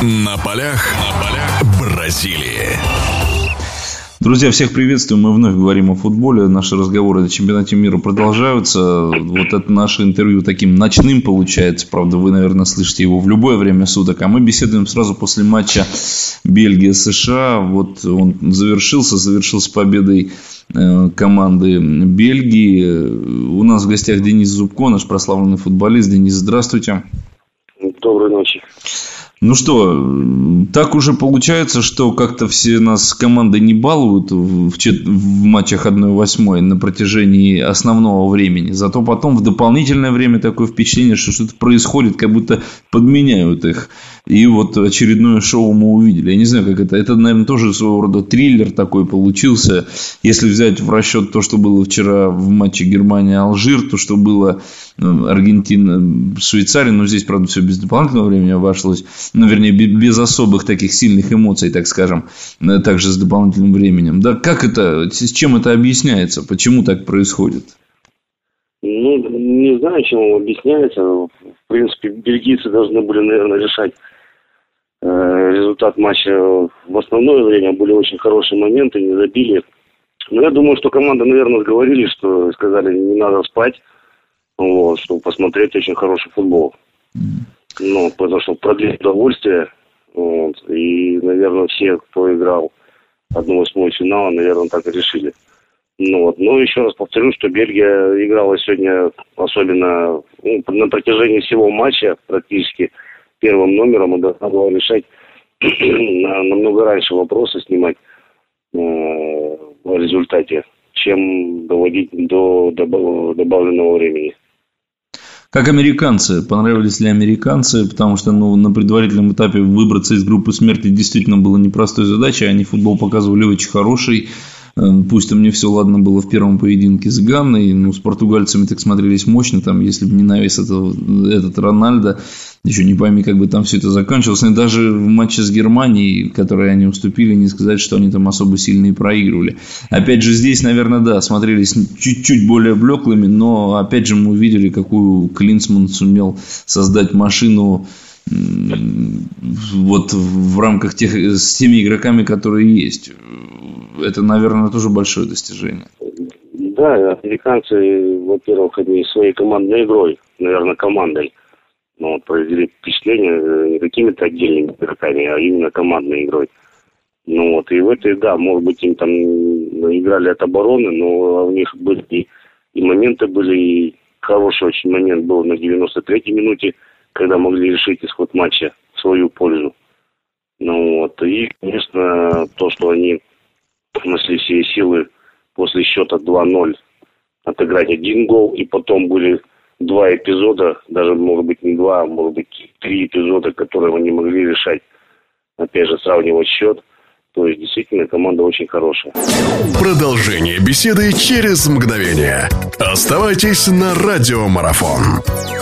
На полях, на полях Бразилии. Друзья, всех приветствую. Мы вновь говорим о футболе. Наши разговоры о чемпионате мира продолжаются. Вот это наше интервью таким ночным получается. Правда, вы, наверное, слышите его в любое время суток. А мы беседуем сразу после матча Бельгия-США. Вот он завершился, завершился победой э, команды Бельгии. У нас в гостях Денис Зубко, наш прославленный футболист. Денис, здравствуйте. Доброй ночи. Ну что, так уже получается, что как-то все нас команды не балуют в, в матчах 1-8 на протяжении основного времени. Зато потом в дополнительное время такое впечатление, что что-то происходит, как будто подменяют их. И вот очередное шоу мы увидели. Я не знаю, как это. Это, наверное, тоже своего рода триллер такой получился. Если взять в расчет то, что было вчера в матче Германия-Алжир, то, что было ну, Аргентина-Швейцария, но здесь, правда, все без дополнительного времени обошлось. Ну, вернее, без особых таких сильных эмоций, так скажем, э, также с дополнительным временем. Да, как это, с чем это объясняется? Почему так происходит? Ну, не знаю, чем объясняется. В принципе, бельгийцы должны были, наверное, решать результат матча в основное время были очень хорошие моменты, не забили. Но я думаю, что команда, наверное, говорили, что сказали, не надо спать, вот, чтобы посмотреть очень хороший футбол. Ну, потому что продлить удовольствие. Вот, и, наверное, все, кто играл 1-8 финала, наверное, так и решили. Ну, вот. Но еще раз повторю, что Бельгия играла сегодня особенно ну, на протяжении всего матча практически – первым номером и должна была решать намного раньше вопросы снимать э, в результате, чем доводить до добавленного времени. Как американцы? Понравились ли американцы? Потому что ну, на предварительном этапе выбраться из группы смерти действительно было непростой задачей. Они футбол показывали очень хороший. Э, пусть там не все ладно было в первом поединке с Ганной, но с португальцами так смотрелись мощно, там, если бы не навес этого, этот Рональдо, еще не пойми, как бы там все это закончилось. И даже в матче с Германией, который они уступили, не сказать, что они там особо сильные проигрывали. Опять же, здесь, наверное, да, смотрелись чуть-чуть более блеклыми, но опять же мы увидели, какую Клинсман сумел создать машину вот в рамках тех, с теми игроками, которые есть. Это, наверное, тоже большое достижение. Да, американцы, во-первых, они своей командной игрой, наверное, командой, но вот произвели впечатление э, не какими-то отдельными игроками, а именно командной игрой. Ну вот, и в этой, да, может быть, им там играли от обороны, но у них были и, и моменты были, и хороший очень момент был на 93-й минуте – когда могли решить исход матча в свою пользу. Ну вот. И, конечно, то, что они нашли все силы после счета 2-0 отыграть один гол, и потом были два эпизода, даже, может быть, не два, а может быть, три эпизода, которые они могли решать. Опять же, сравнивать счет. То есть, действительно, команда очень хорошая. Продолжение беседы через мгновение. Оставайтесь на радиомарафон.